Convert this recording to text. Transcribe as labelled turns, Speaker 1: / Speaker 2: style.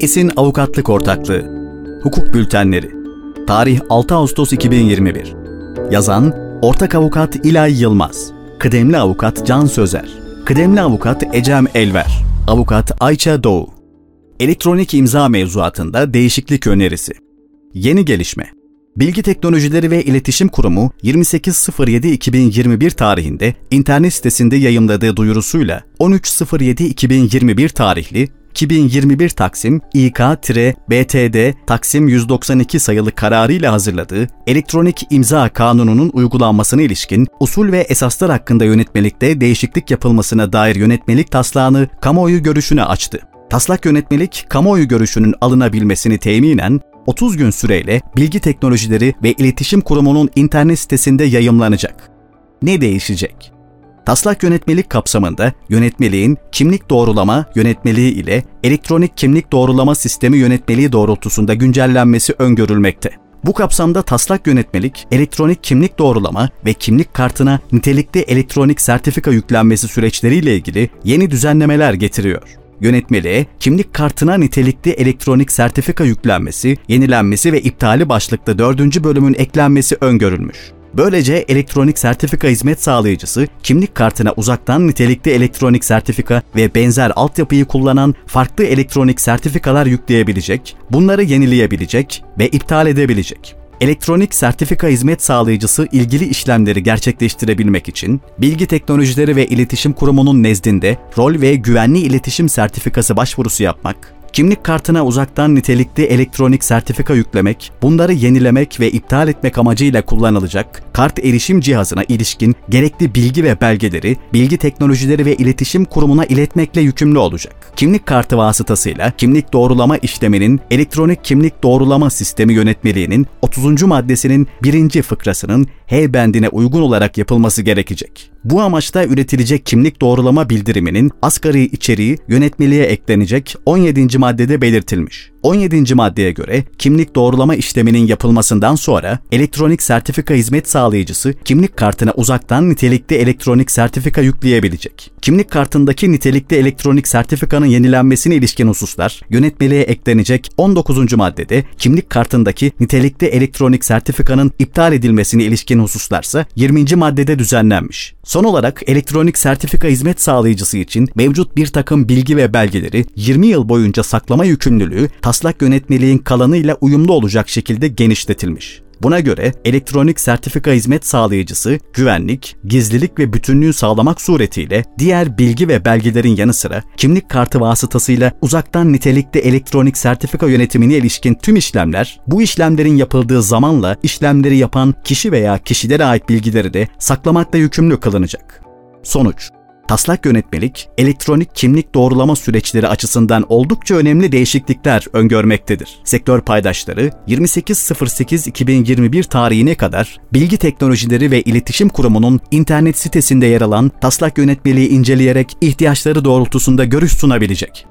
Speaker 1: Esin Avukatlık Ortaklığı. Hukuk Bültenleri. Tarih 6 Ağustos 2021 Yazan Ortak Avukat İlay Yılmaz. Kıdemli Avukat Can Sözer. Kıdemli Avukat Ecem Elver. Avukat Ayça Doğu. Elektronik imza mevzuatında değişiklik önerisi. Yeni gelişme. Bilgi Teknolojileri ve İletişim Kurumu 28.07.2021 tarihinde internet sitesinde yayımladığı duyurusuyla 13.07.2021 tarihli 2021 Taksim İK-BTD Taksim 192 sayılı kararıyla hazırladığı Elektronik İmza Kanunu'nun uygulanmasına ilişkin usul ve esaslar hakkında yönetmelikte değişiklik yapılmasına dair yönetmelik taslağını kamuoyu görüşüne açtı. Taslak yönetmelik, kamuoyu görüşünün alınabilmesini teminen 30 gün süreyle Bilgi Teknolojileri ve İletişim Kurumu'nun internet sitesinde yayımlanacak. Ne değişecek? Taslak yönetmelik kapsamında yönetmeliğin kimlik doğrulama yönetmeliği ile elektronik kimlik doğrulama sistemi yönetmeliği doğrultusunda güncellenmesi öngörülmekte. Bu kapsamda taslak yönetmelik, elektronik kimlik doğrulama ve kimlik kartına nitelikli elektronik sertifika yüklenmesi süreçleriyle ilgili yeni düzenlemeler getiriyor. Yönetmeliğe kimlik kartına nitelikli elektronik sertifika yüklenmesi, yenilenmesi ve iptali başlıklı 4. bölümün eklenmesi öngörülmüş. Böylece elektronik sertifika hizmet sağlayıcısı kimlik kartına uzaktan nitelikli elektronik sertifika ve benzer altyapıyı kullanan farklı elektronik sertifikalar yükleyebilecek, bunları yenileyebilecek ve iptal edebilecek. Elektronik sertifika hizmet sağlayıcısı ilgili işlemleri gerçekleştirebilmek için Bilgi Teknolojileri ve İletişim Kurumu'nun nezdinde rol ve güvenli iletişim sertifikası başvurusu yapmak, Kimlik kartına uzaktan nitelikli elektronik sertifika yüklemek, bunları yenilemek ve iptal etmek amacıyla kullanılacak kart erişim cihazına ilişkin gerekli bilgi ve belgeleri Bilgi Teknolojileri ve İletişim Kurumu'na iletmekle yükümlü olacak. Kimlik kartı vasıtasıyla kimlik doğrulama işleminin elektronik kimlik doğrulama sistemi yönetmeliğinin 30. maddesinin 1. fıkrasının H bendine uygun olarak yapılması gerekecek. Bu amaçta üretilecek kimlik doğrulama bildiriminin asgari içeriği yönetmeliğe eklenecek 17. maddede belirtilmiş. 17. maddeye göre kimlik doğrulama işleminin yapılmasından sonra elektronik sertifika hizmet sağlayıcısı kimlik kartına uzaktan nitelikli elektronik sertifika yükleyebilecek. Kimlik kartındaki nitelikli elektronik sertifikanın yenilenmesine ilişkin hususlar yönetmeliğe eklenecek 19. maddede kimlik kartındaki nitelikli elektronik sertifikanın iptal edilmesine ilişkin hususlarsa 20. maddede düzenlenmiş. Son olarak elektronik sertifika hizmet sağlayıcısı için mevcut bir takım bilgi ve belgeleri 20 yıl boyunca saklama yükümlülüğü taslak yönetmeliğin kalanıyla uyumlu olacak şekilde genişletilmiş. Buna göre elektronik sertifika hizmet sağlayıcısı güvenlik, gizlilik ve bütünlüğü sağlamak suretiyle diğer bilgi ve belgelerin yanı sıra kimlik kartı vasıtasıyla uzaktan nitelikli elektronik sertifika yönetimine ilişkin tüm işlemler, bu işlemlerin yapıldığı zamanla işlemleri yapan kişi veya kişilere ait bilgileri de saklamakla yükümlü kılınacak. Sonuç taslak yönetmelik, elektronik kimlik doğrulama süreçleri açısından oldukça önemli değişiklikler öngörmektedir. Sektör paydaşları 28.08.2021 tarihine kadar Bilgi Teknolojileri ve İletişim Kurumu'nun internet sitesinde yer alan taslak yönetmeliği inceleyerek ihtiyaçları doğrultusunda görüş sunabilecek.